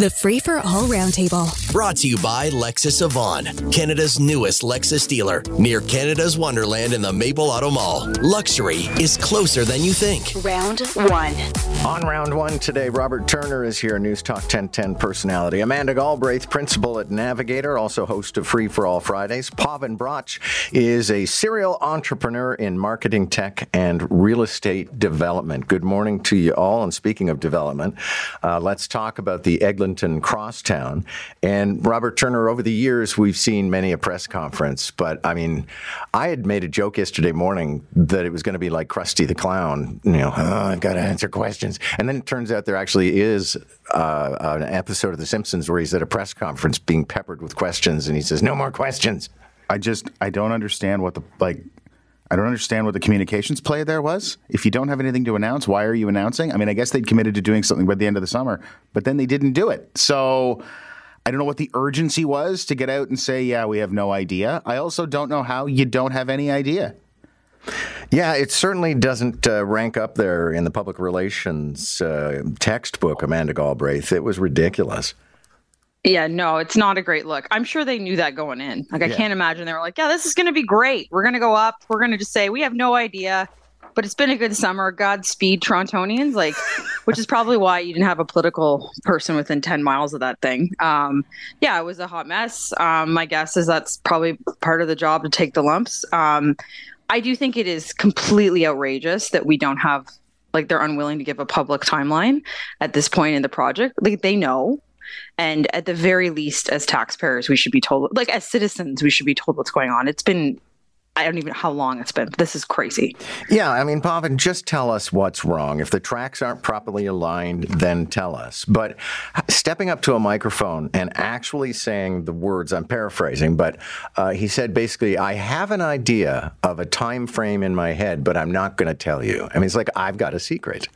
The Free for All Roundtable. Brought to you by Lexus Avon, Canada's newest Lexus dealer, near Canada's Wonderland in the Maple Auto Mall. Luxury is closer than you think. Round one. On round one today, Robert Turner is here, News Talk 1010 personality. Amanda Galbraith, principal at Navigator, also host of Free for All Fridays. Paven Bratch is a serial entrepreneur in marketing tech and real estate development. Good morning to you all. And speaking of development, uh, let's talk about the Eglinton Crosstown. And Robert Turner, over the years, we've seen many a press conference, but I mean, I had made a joke yesterday morning that it was going to be like Krusty the Clown, you know, oh, I've got to answer questions. And then it turns out there actually is uh, an episode of The Simpsons where he's at a press conference being peppered with questions and he says, no more questions. I just I don't understand what the like I don't understand what the communications play there was. If you don't have anything to announce, why are you announcing? I mean, I guess they'd committed to doing something by the end of the summer, but then they didn't do it. So I don't know what the urgency was to get out and say, yeah, we have no idea. I also don't know how you don't have any idea. Yeah, it certainly doesn't uh, rank up there in the public relations uh, textbook, Amanda Galbraith. It was ridiculous. Yeah, no, it's not a great look. I'm sure they knew that going in. Like, I Yeah. can't imagine they were like, yeah, this is going to be great. We're going to go up. We're going to just say, we have no idea, but it's been a good summer. Godspeed, Torontonians. Like, which is probably why you didn't have a political person within 10 miles of that thing. Um, yeah, it was a hot mess. Um, my guess is that's probably part of the job to take the lumps. Um, I do think it is completely outrageous that we don't have, like, they're unwilling to give a public timeline at this point in the project. Like, they know. And at the very least, as taxpayers, we should be told, like as citizens, we should be told what's going on. It's been, I don't even know how long it's been. This is crazy. Yeah, I mean, Paven, just tell us what's wrong. If the tracks aren't properly aligned, then tell us. But stepping up to a microphone and actually saying the words, I'm paraphrasing, but uh, he said basically, I have an idea of a time frame in my head, but I'm not going to tell you. I mean, it's like I've got a secret.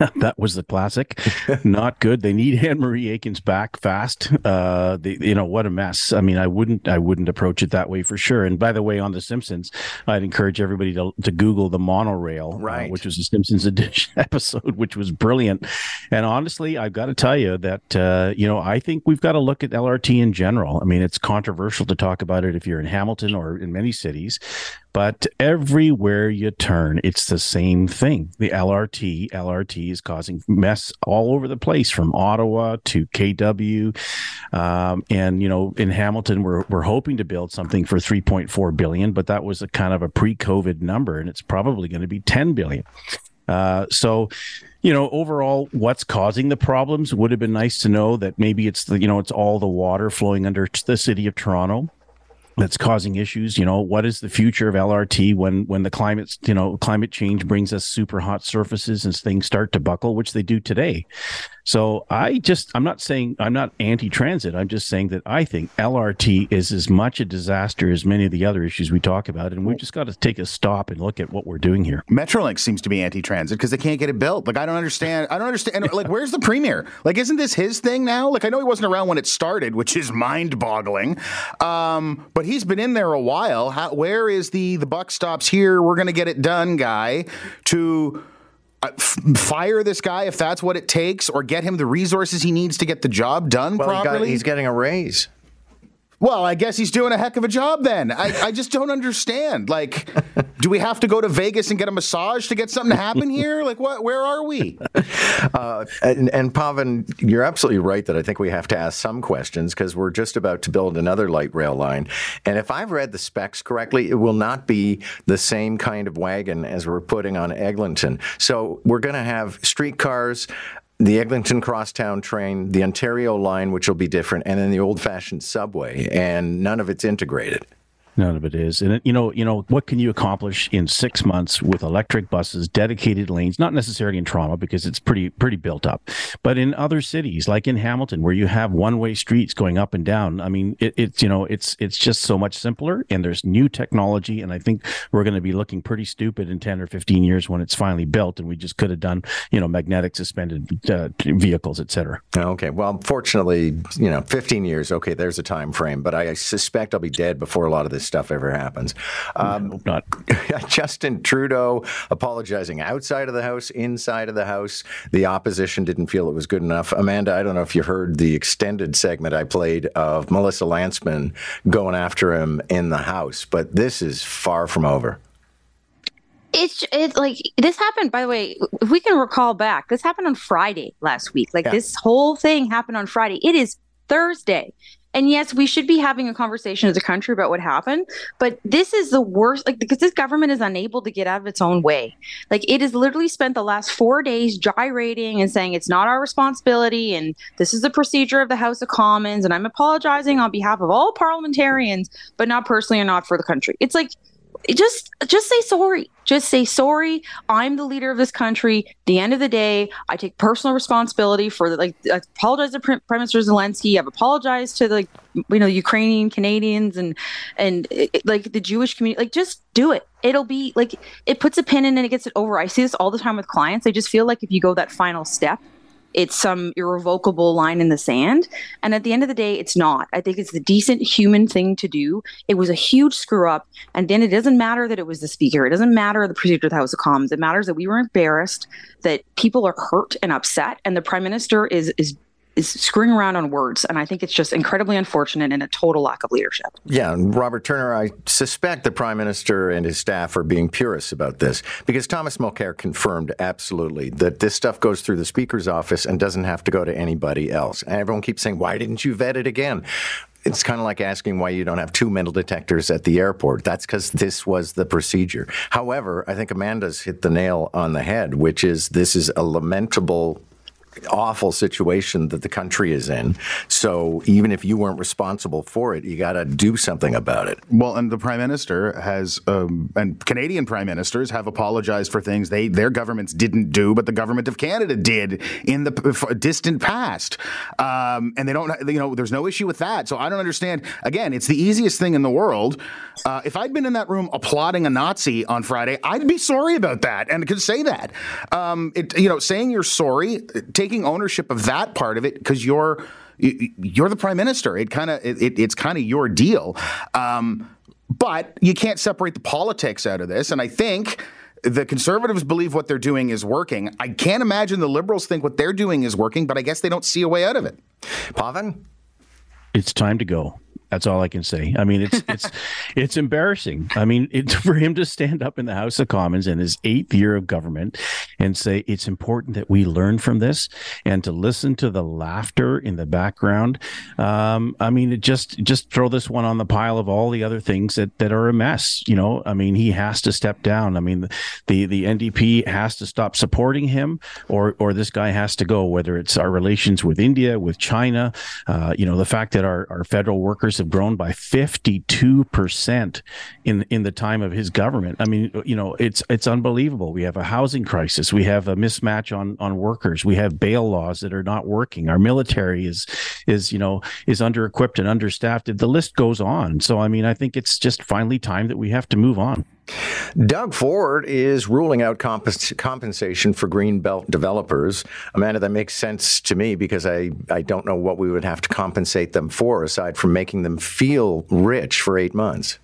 that was the classic. Not good. They need Anne Marie Aikins back fast. Uh, the, you know what a mess. I mean, I wouldn't, I wouldn't approach it that way for sure. And by the way, on The Simpsons, I'd encourage everybody to, to Google the monorail, uh, Right. which was a Simpsons edition episode, which was brilliant. And honestly, I've got to tell you that uh, you know I think we've got to look at LRT in general. I mean, it's controversial to talk about it if you're in Hamilton or in many cities, but everywhere you turn, it's the same thing. The LRT, LRT is causing mess all over the place, from Ottawa to KW, um, and you know, in Hamilton, we're we're hoping to build something for 3.4 billion, but that was a kind of a pre-COVID number, and it's probably going to be 10 billion. Uh, so, you know, overall, what's causing the problems would have been nice to know that maybe it's the, you know, it's all the water flowing under the city of Toronto that's causing issues. You know, what is the future of LRT when when the climate, you know, climate change brings us super hot surfaces and things start to buckle, which they do today. So I just, I'm not saying I'm not anti-transit. I'm just saying that I think LRT is as much a disaster as many of the other issues we talk about, and we've just got to take a stop and look at what we're doing here. Metrolinx seems to be anti-transit because they can't get it built. Like I don't understand. I don't understand. and, like, where's the premier? Like, isn't this his thing now? Like, I know he wasn't around when it started, which is mind-boggling. Um, but he's been in there a while. How, where is the the buck stops here? We're going to get it done, guy. To uh, f- fire this guy if that's what it takes, or get him the resources he needs to get the job done Well, he got, properly. he's getting a raise. Well, I guess he's doing a heck of a job then. I, I just don't understand. Like, do we have to go to Vegas and get a massage to get something to happen here? Like, what? Where are we? Uh, and, and Paven, you're absolutely right that I think we have to ask some questions because we're just about to build another light rail line. And if I've read the specs correctly, it will not be the same kind of wagon as we're putting on Eglinton. So we're going to have streetcars. The Eglinton Crosstown train, the Ontario line, which will be different, and then the old-fashioned subway, and none of it's integrated. None of it is, and you know, you know, what can you accomplish in six months with electric buses, dedicated lanes? Not necessarily in Toronto because it's pretty pretty built up, but in other cities like in Hamilton, where you have one way streets going up and down. I mean, it, it's you know, it's it's just so much simpler, and there's new technology, and I think we're going to be looking pretty stupid in ten or fifteen years when it's finally built, and we just could have done you know magnetic suspended uh, vehicles, et cetera. Okay. Well, fortunately, you know, 15 years. Okay, there's a time frame, but I suspect I'll be dead before a lot of this this stuff ever happens. Um, hope not. Justin Trudeau apologizing outside of the House, inside of the House. The opposition didn't feel it was good enough. Amanda, I don't know if you heard the extended segment I played of Melissa Lantsman going after him in the House, but this is far from over it's it's like this happened by the way if we can recall back this happened on friday last week like yeah. this whole thing happened on friday it is thursday and yes, we should be having a conversation as a country about what happened, but this is the worst, like, because this government is unable to get out of its own way. Like, it has literally spent the last four days gyrating and saying it's not our responsibility, and this is the procedure of the House of Commons, and I'm apologizing on behalf of all parliamentarians, but not personally or not for the country. It's like, just just say sorry. Just say sorry. I'm the leader of this country. The end of the day i take personal responsibility for the like i apologize to prime minister zelensky. I've apologized to like you know ukrainian canadians and and it, like the jewish community. Like just do it. It'll be like it puts a pin in and it gets it over. I see this all the time with clients. I just feel like if you go that final step it's some irrevocable line in the sand. And at the end of the day, it's not. I think it's the decent human thing to do. It was a huge screw up. And then it doesn't matter that it was the speaker. It doesn't matter the procedure of the House of Commons. It matters that we were embarrassed, that people are hurt and upset. And the prime minister is is is screwing around on words. And I think it's just incredibly unfortunate and a total lack of leadership. Yeah. And Robert Turner, I suspect the prime minister and his staff are being purists about this because Thomas Mulcair confirmed absolutely that this stuff goes through the speaker's office and doesn't have to go to anybody else. And everyone keeps saying, why didn't you vet it again? it's kind of like asking why you don't have two metal detectors at the airport. That's because this was the procedure. However, I think Amanda's hit the nail on the head, which is this is a lamentable awful situation that the country is in. So even if you weren't responsible for it, you got to do something about it. Well, and the prime minister has, um, and Canadian prime ministers have apologized for things they their governments didn't do, but the government of Canada did in the distant past. Um, and they don't, you know, there's no issue with that. So I don't understand. Again, it's the easiest thing in the world. Uh, if I'd been in that room applauding a Nazi on Friday, I'd be sorry about that and could say that. Um, it, you know, saying you're sorry taking ownership of that part of it because you're you're the prime minister. It kind of it, it's kind of your deal. Um, but you can't separate the politics out of this. And I think the conservatives believe what they're doing is working. I can't imagine the liberals think what they're doing is working, but I guess they don't see a way out of it. Paven? It's time to go. That's all I can say. I mean, it's it's it's embarrassing. I mean, it, for him to stand up in the House of Commons in his eighth year of government and say it's important that we learn from this and to listen to the laughter in the background. Um, I mean, it just just throw this one on the pile of all the other things that that are a mess. You know, I mean, he has to step down. I mean, the the NDP has to stop supporting him, or or this guy has to go. Whether it's our relations with India, with China, uh, you know, the fact that our our federal workers have grown by 52% in in the time of his government. I mean, you know, it's it's unbelievable. We have a housing crisis, we have a mismatch on on workers, we have bail laws that are not working. Our military is is, you know, is under equipped and understaffed. The list goes on. So I mean, I think it's just finally time that we have to move on. Doug Ford is ruling out compens- compensation for greenbelt developers. Amanda, that makes sense to me because I, I don't know what we would have to compensate them for aside from making them feel rich for eight months.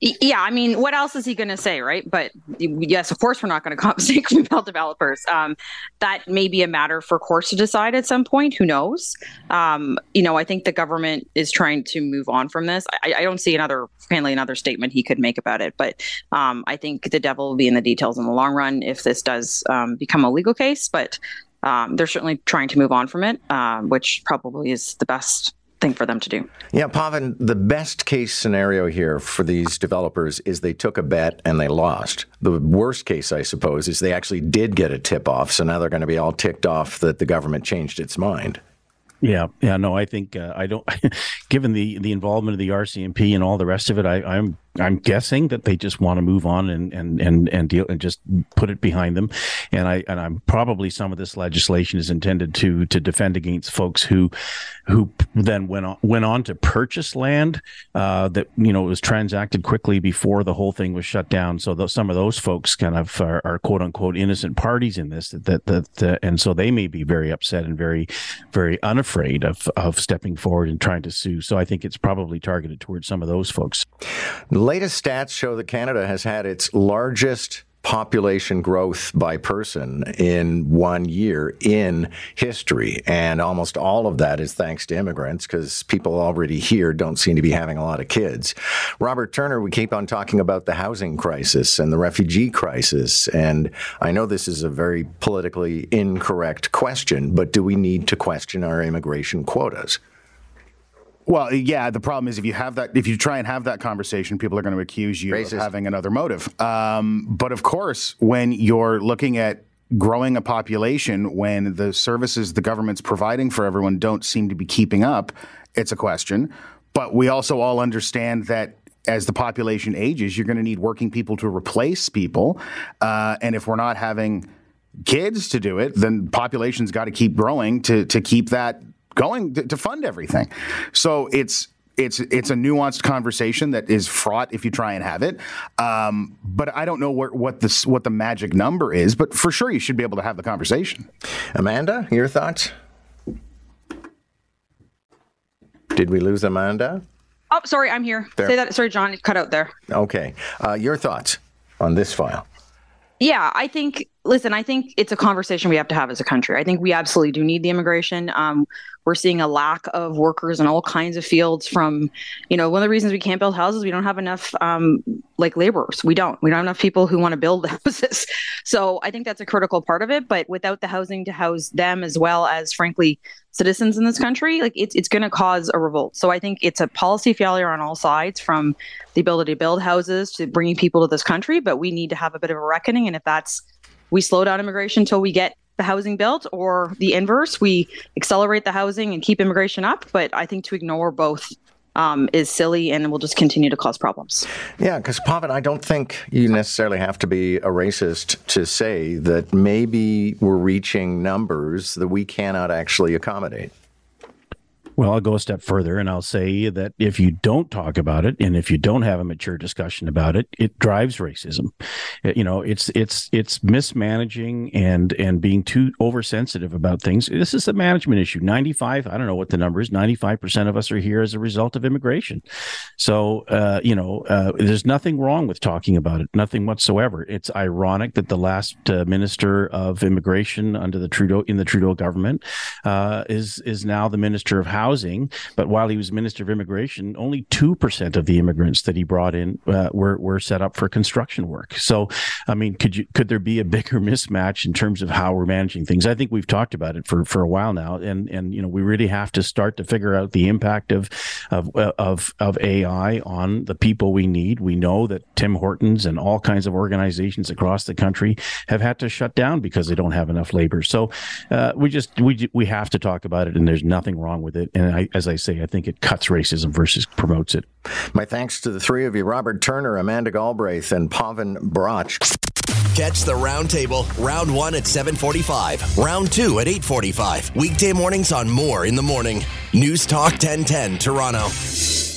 Yeah, I mean, what else is he going to say, right? But yes, of course, we're not going to compensate developers. Um, that may be a matter for courts to decide at some point. Who knows? Um, you know, I think the government is trying to move on from this. I, I don't see another, frankly, another statement he could make about it. But um, I think the devil will be in the details in the long run if this does um, become a legal case. But um, they're certainly trying to move on from it, uh, which probably is the best thing for them to do. Yeah, Paven, the best case scenario here for these developers is they took a bet and they lost. The worst case, I suppose, is they actually did get a tip off, so now they're going to be all ticked off that the government changed its mind. Yeah, yeah, no, I think uh, I don't. given the the involvement of the RCMP and all the rest of it, I, I'm I'm guessing that they just want to move on and and and and deal and just put it behind them. And I and I'm probably some of this legislation is intended to to defend against folks who who then went on went on to purchase land uh, that you know was transacted quickly before the whole thing was shut down. So some of those folks kind of are, are quote unquote innocent parties in this that that, that uh, and so they may be very upset and very very unafraid of of stepping forward and trying to sue. So I think it's probably targeted towards some of those folks. Latest stats show that Canada has had its largest population growth by person in one year in history. And almost all of that is thanks to immigrants because people already here don't seem to be having a lot of kids. Robert Turner, we keep on talking about the housing crisis and the refugee crisis. And I know this is a very politically incorrect question, but do we need to question our immigration quotas? Well, yeah. The problem is if you have that, if you try and have that conversation, people are going to accuse you Racist. of having another motive. Um, but of course, when you're looking at growing a population, when the services the government's providing for everyone don't seem to be keeping up, it's a question. But we also all understand that as the population ages, you're going to need working people to replace people, uh, and if we're not having kids to do it, then population's got to keep growing to to keep that going to, to fund everything. So it's it's it's a nuanced conversation that is fraught if you try and have it. Um, but I don't know what what the what the magic number is. But for sure, you should be able to have the conversation. Amanda, your thoughts? Did we lose Amanda? Oh, sorry, I'm here. There. Say that. Sorry, John, it cut out there. Okay. Uh, your thoughts on this file? Yeah, I think. Listen, I think it's a conversation we have to have as a country. I think we absolutely do need the immigration. Um, we're seeing a lack of workers in all kinds of fields. From, you know, one of the reasons we can't build houses, we don't have enough um, like laborers. We don't. We don't have enough people who want to build houses. So I think that's a critical part of it. But without the housing to house them as well as, frankly, citizens in this country, like it's it's going to cause a revolt. So I think it's a policy failure on all sides, from the ability to build houses to bringing people to this country. But we need to have a bit of a reckoning, and if that's we slow down immigration until we get the housing built, or the inverse, we accelerate the housing and keep immigration up. But I think to ignore both um, is silly and will just continue to cause problems. Yeah, because Paven, I don't think you necessarily have to be a racist to say that maybe we're reaching numbers that we cannot actually accommodate. Well, I'll go a step further and I'll say that if you don't talk about it and if you don't have a mature discussion about it, it drives racism. You know, it's it's it's mismanaging and and being too oversensitive about things. This is a management issue. 95, I don't know what the number is, 95% of us are here as a result of immigration. So, uh, you know, uh, there's nothing wrong with talking about it, nothing whatsoever. It's ironic that the last uh, minister of immigration under the Trudeau in the Trudeau government uh, is is now the minister of housing. But while he was minister of immigration, only two percent of the immigrants that he brought in uh, were were set up for construction work. So, I mean, could you could there be a bigger mismatch in terms of how we're managing things? I think we've talked about it for for a while now, and and you know we really have to start to figure out the impact of of of of AI on the people we need. We know that Tim Hortons and all kinds of organizations across the country have had to shut down because they don't have enough labor. So uh, we just we we have to talk about it, and there's nothing wrong with it. And I, as I say, I think it cuts racism versus promotes it. My thanks to the three of you Robert Turner, Amanda Galbraith, and Paven Bratch. Catch the roundtable, round one at 745, round two at 845. Weekday mornings on Moore in the Morning. News Talk 1010, Toronto.